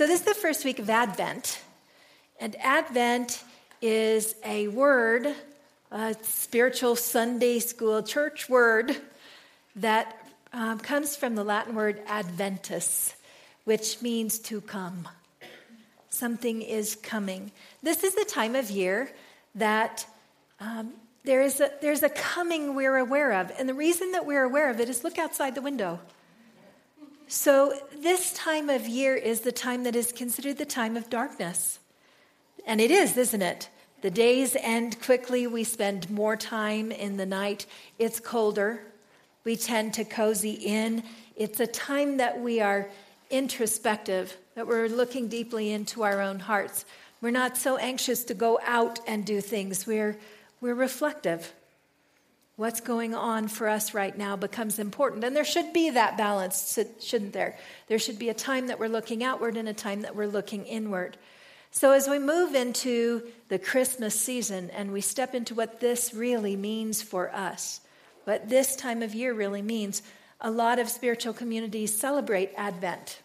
So, this is the first week of Advent. And Advent is a word, a spiritual Sunday school church word that um, comes from the Latin word adventus, which means to come. Something is coming. This is the time of year that um, there is a, there's a coming we're aware of. And the reason that we're aware of it is look outside the window. So, this time of year is the time that is considered the time of darkness. And it is, isn't it? The days end quickly. We spend more time in the night. It's colder. We tend to cozy in. It's a time that we are introspective, that we're looking deeply into our own hearts. We're not so anxious to go out and do things. We're, we're reflective. What's going on for us right now becomes important. And there should be that balance, shouldn't there? There should be a time that we're looking outward and a time that we're looking inward. So, as we move into the Christmas season and we step into what this really means for us, what this time of year really means, a lot of spiritual communities celebrate Advent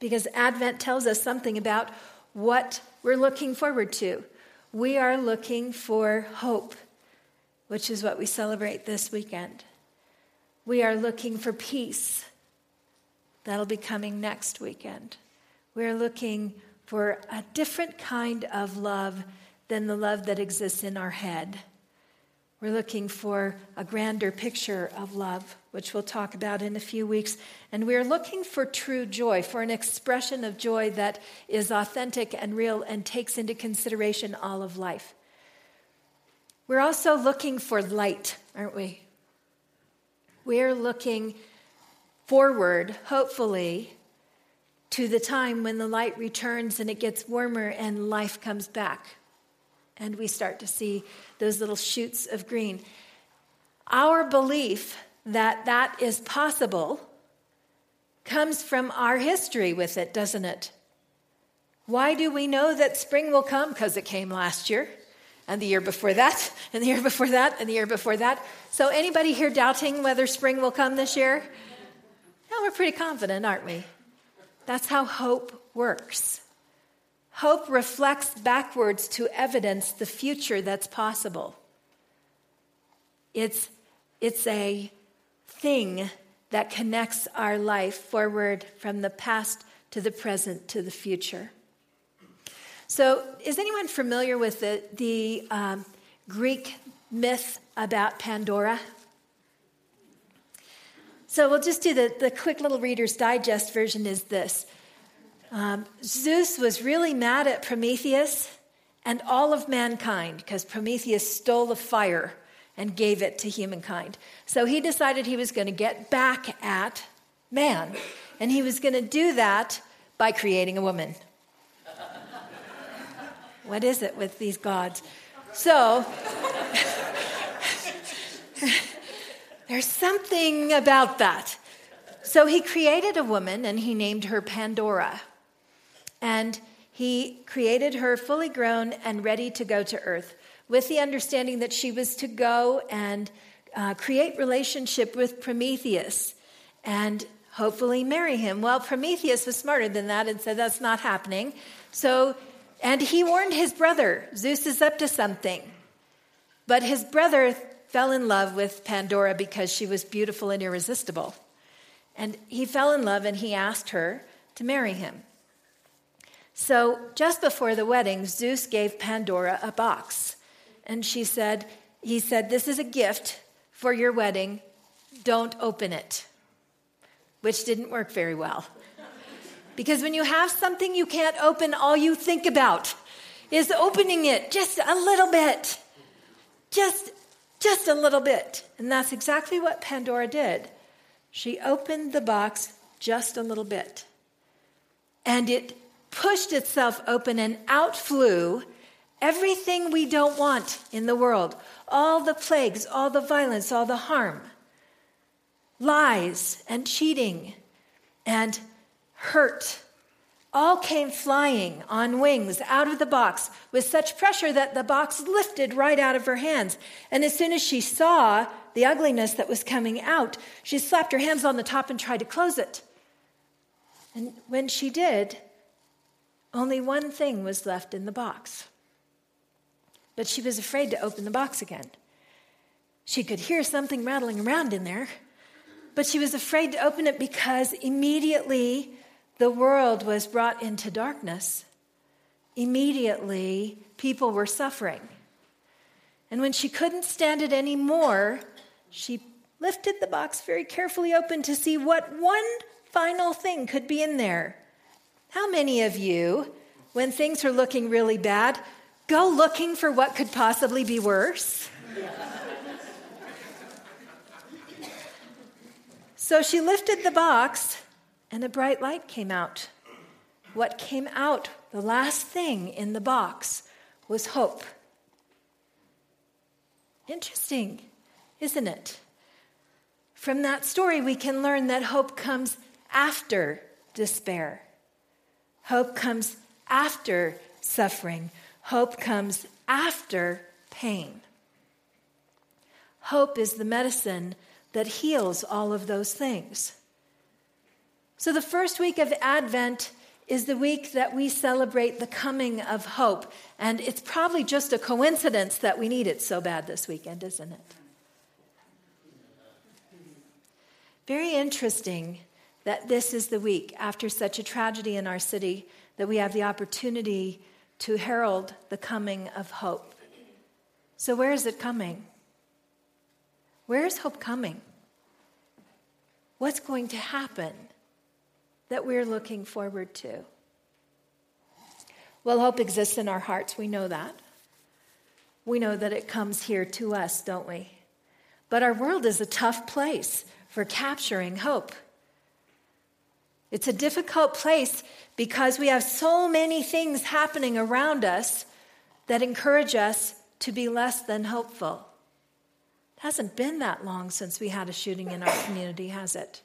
because Advent tells us something about what we're looking forward to. We are looking for hope, which is what we celebrate this weekend. We are looking for peace. That'll be coming next weekend. We're looking for a different kind of love than the love that exists in our head. We're looking for a grander picture of love, which we'll talk about in a few weeks. And we're looking for true joy, for an expression of joy that is authentic and real and takes into consideration all of life. We're also looking for light, aren't we? We're looking forward, hopefully, to the time when the light returns and it gets warmer and life comes back. And we start to see those little shoots of green. Our belief that that is possible comes from our history with it, doesn't it? Why do we know that spring will come? Because it came last year, and the year before that, and the year before that, and the year before that. So, anybody here doubting whether spring will come this year? No, we're pretty confident, aren't we? That's how hope works. Hope reflects backwards to evidence the future that's possible. It's, it's a thing that connects our life forward from the past to the present to the future. So, is anyone familiar with the, the um, Greek myth about Pandora? So we'll just do the, the quick little Reader's Digest version is this um, Zeus was really mad at Prometheus and all of mankind because Prometheus stole the fire and gave it to humankind. So he decided he was going to get back at man, and he was going to do that by creating a woman. What is it with these gods? So. There's something about that. So he created a woman and he named her Pandora. And he created her fully grown and ready to go to earth with the understanding that she was to go and uh, create relationship with Prometheus and hopefully marry him. Well, Prometheus was smarter than that and said that's not happening. So, and he warned his brother, Zeus is up to something. But his brother fell in love with Pandora because she was beautiful and irresistible. And he fell in love and he asked her to marry him. So, just before the wedding, Zeus gave Pandora a box. And she said, He said, This is a gift for your wedding. Don't open it. Which didn't work very well. Because when you have something you can't open, all you think about is opening it just a little bit. Just just a little bit. And that's exactly what Pandora did. She opened the box just a little bit. And it pushed itself open, and out flew everything we don't want in the world all the plagues, all the violence, all the harm, lies, and cheating, and hurt all came flying on wings out of the box with such pressure that the box lifted right out of her hands. And as soon as she saw the ugliness that was coming out, she slapped her hands on the top and tried to close it. And when she did, Only one thing was left in the box. But she was afraid to open the box again. She could hear something rattling around in there, but she was afraid to open it because immediately the world was brought into darkness. Immediately, people were suffering. And when she couldn't stand it anymore, she lifted the box very carefully open to see what one final thing could be in there. How many of you, when things are looking really bad, go looking for what could possibly be worse? so she lifted the box, and a bright light came out. What came out, the last thing in the box, was hope. Interesting, isn't it? From that story, we can learn that hope comes after despair. Hope comes after suffering. Hope comes after pain. Hope is the medicine that heals all of those things. So, the first week of Advent is the week that we celebrate the coming of hope. And it's probably just a coincidence that we need it so bad this weekend, isn't it? Very interesting that this is the week after such a tragedy in our city that we have the opportunity to herald the coming of hope. So, where is it coming? Where is hope coming? What's going to happen that we're looking forward to? Well, hope exists in our hearts. We know that. We know that it comes here to us, don't we? But our world is a tough place for capturing hope. It's a difficult place because we have so many things happening around us that encourage us to be less than hopeful. It hasn't been that long since we had a shooting in our community, has it?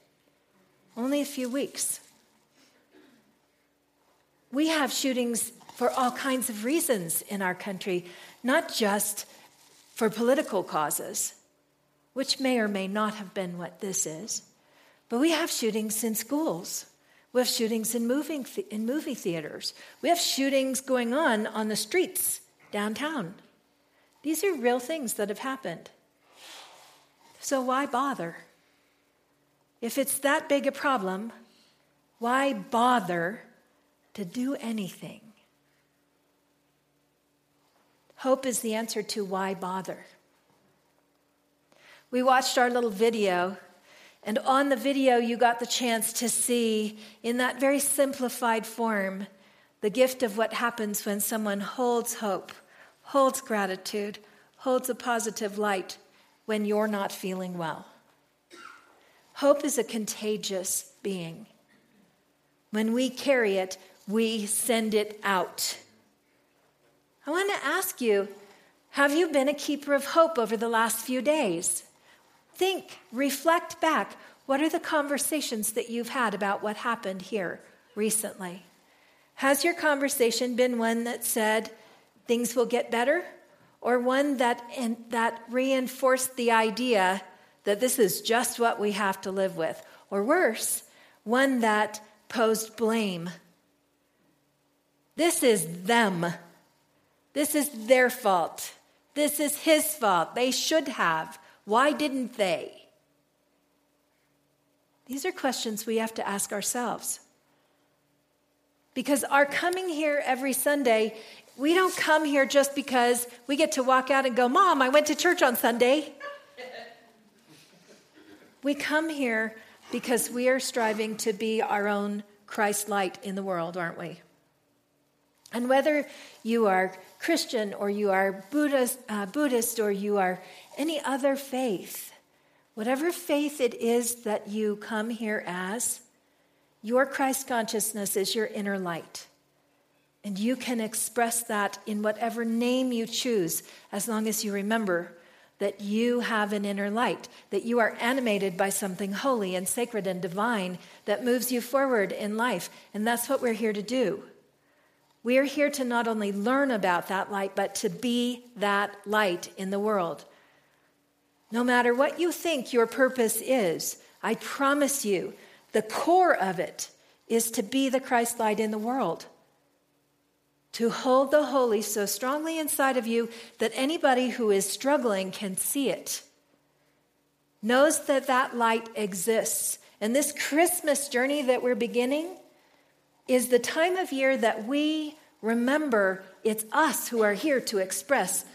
Only a few weeks. We have shootings for all kinds of reasons in our country, not just for political causes which may or may not have been what this is. But we have shootings in schools. We have shootings in, moving th- in movie theaters. We have shootings going on on the streets downtown. These are real things that have happened. So why bother? If it's that big a problem, why bother to do anything? Hope is the answer to why bother. We watched our little video, and on the video, you got the chance to see, in that very simplified form, the gift of what happens when someone holds hope, holds gratitude, holds a positive light when you're not feeling well. Hope is a contagious being. When we carry it, we send it out. I want to ask you have you been a keeper of hope over the last few days? Think, reflect back. What are the conversations that you've had about what happened here recently? Has your conversation been one that said things will get better? Or one that, that reinforced the idea that this is just what we have to live with? Or worse, one that posed blame. This is them. This is their fault. This is his fault. They should have. Why didn't they? These are questions we have to ask ourselves. Because our coming here every Sunday, we don't come here just because we get to walk out and go, Mom, I went to church on Sunday. we come here because we are striving to be our own Christ light in the world, aren't we? And whether you are Christian or you are Buddhist, uh, Buddhist or you are any other faith, whatever faith it is that you come here as, your Christ consciousness is your inner light. And you can express that in whatever name you choose, as long as you remember that you have an inner light, that you are animated by something holy and sacred and divine that moves you forward in life. And that's what we're here to do. We are here to not only learn about that light, but to be that light in the world. No matter what you think your purpose is, I promise you, the core of it is to be the Christ light in the world. to hold the holy so strongly inside of you that anybody who is struggling can see it, knows that that light exists. And this Christmas journey that we're beginning is the time of year that we remember it's us who are here to express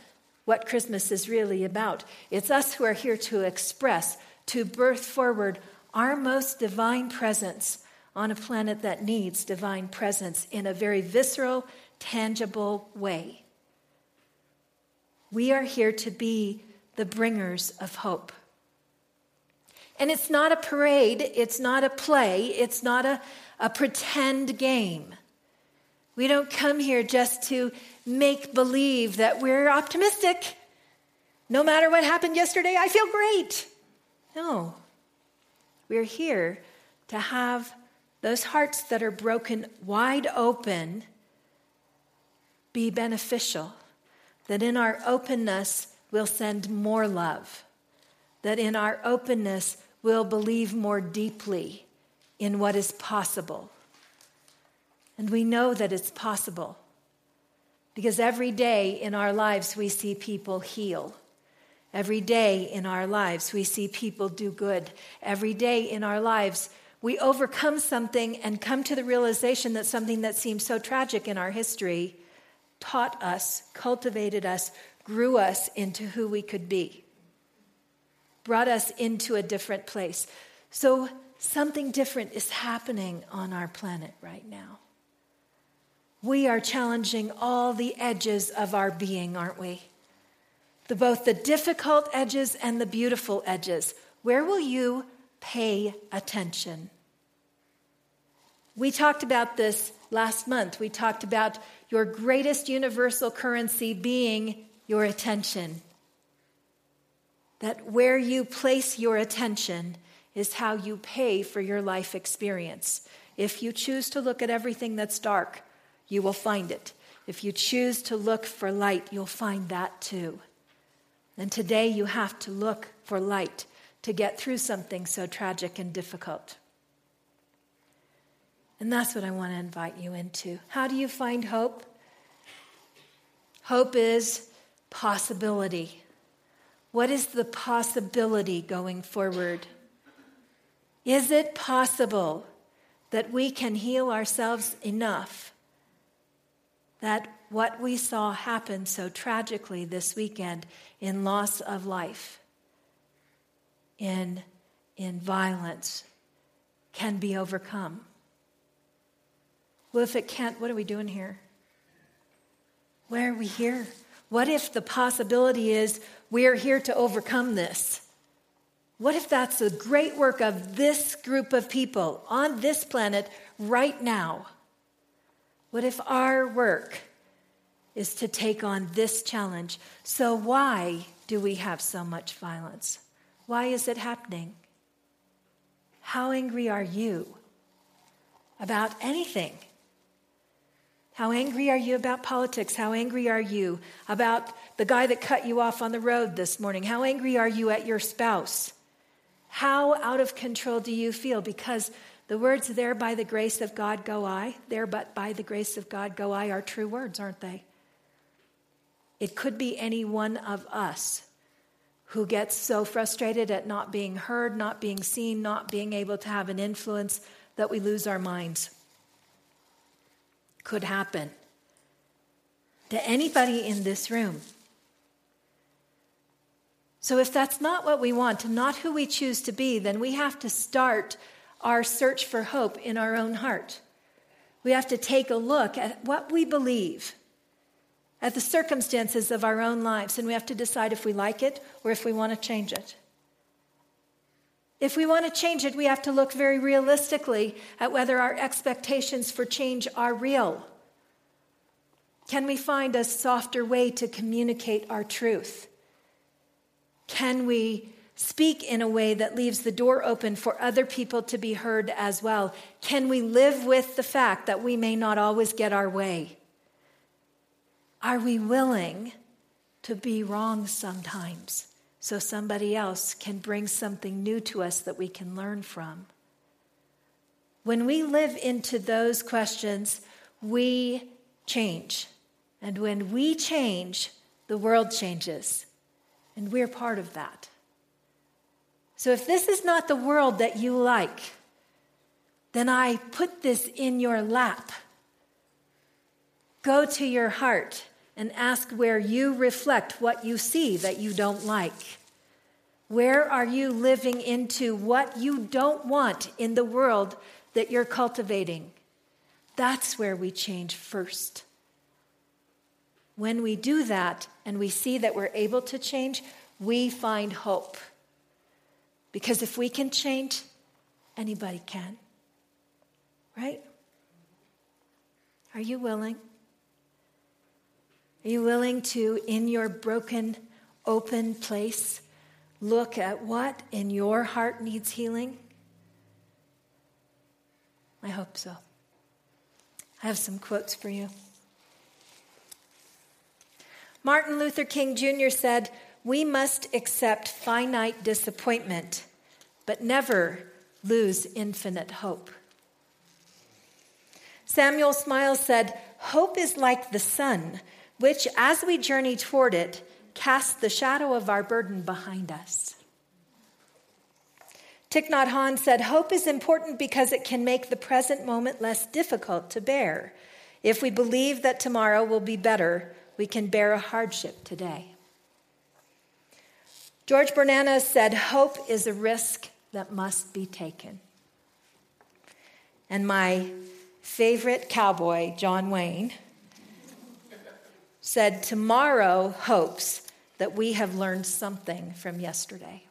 what Christmas is really about. It's us who are here to express, to birth forward our most divine presence on a planet that needs divine presence in a very visceral, tangible way. We are here to be the bringers of hope. And it's not a parade, it's not a play, it's not a, a pretend game. We don't come here just to make believe that we're optimistic. No matter what happened yesterday, I feel great. No. We're here to have those hearts that are broken wide open be beneficial. That in our openness, we'll send more love. That in our openness, we'll believe more deeply in what is possible. And we know that it's possible because every day in our lives we see people heal. Every day in our lives we see people do good. Every day in our lives we overcome something and come to the realization that something that seems so tragic in our history taught us, cultivated us, grew us into who we could be, brought us into a different place. So something different is happening on our planet right now we are challenging all the edges of our being, aren't we? The, both the difficult edges and the beautiful edges. Where will you pay attention? We talked about this last month. We talked about your greatest universal currency being your attention. That where you place your attention is how you pay for your life experience. If you choose to look at everything that's dark, you will find it. If you choose to look for light, you'll find that too. And today you have to look for light to get through something so tragic and difficult. And that's what I want to invite you into. How do you find hope? Hope is possibility. What is the possibility going forward? Is it possible that we can heal ourselves enough that what we saw happen so tragically this weekend in loss of life, in, in violence, can be overcome. Well, if it can't, what are we doing here? Why are we here? What if the possibility is we are here to overcome this? What if that's the great work of this group of people on this planet right now? What if our work is to take on this challenge? So, why do we have so much violence? Why is it happening? How angry are you about anything? How angry are you about politics? How angry are you about the guy that cut you off on the road this morning? How angry are you at your spouse? How out of control do you feel? Because the words, there by the grace of God go I, there but by the grace of God go I, are true words, aren't they? It could be any one of us who gets so frustrated at not being heard, not being seen, not being able to have an influence that we lose our minds. Could happen to anybody in this room. So, if that's not what we want, not who we choose to be, then we have to start our search for hope in our own heart. We have to take a look at what we believe, at the circumstances of our own lives, and we have to decide if we like it or if we want to change it. If we want to change it, we have to look very realistically at whether our expectations for change are real. Can we find a softer way to communicate our truth? Can we speak in a way that leaves the door open for other people to be heard as well? Can we live with the fact that we may not always get our way? Are we willing to be wrong sometimes so somebody else can bring something new to us that we can learn from? When we live into those questions, we change. And when we change, the world changes. And we're part of that. So if this is not the world that you like, then I put this in your lap. Go to your heart and ask where you reflect what you see that you don't like. Where are you living into what you don't want in the world that you're cultivating? That's where we change first. When we do that and we see that we're able to change, we find hope. Because if we can change, anybody can. Right? Are you willing? Are you willing to, in your broken, open place, look at what in your heart needs healing? I hope so. I have some quotes for you. Martin Luther King Jr. said, We must accept finite disappointment, but never lose infinite hope. Samuel Smiles said, Hope is like the sun, which, as we journey toward it, casts the shadow of our burden behind us. Thich Nhat Hanh said, Hope is important because it can make the present moment less difficult to bear. If we believe that tomorrow will be better, we can bear a hardship today. George Bernanos said, Hope is a risk that must be taken. And my favorite cowboy, John Wayne, said, Tomorrow hopes that we have learned something from yesterday.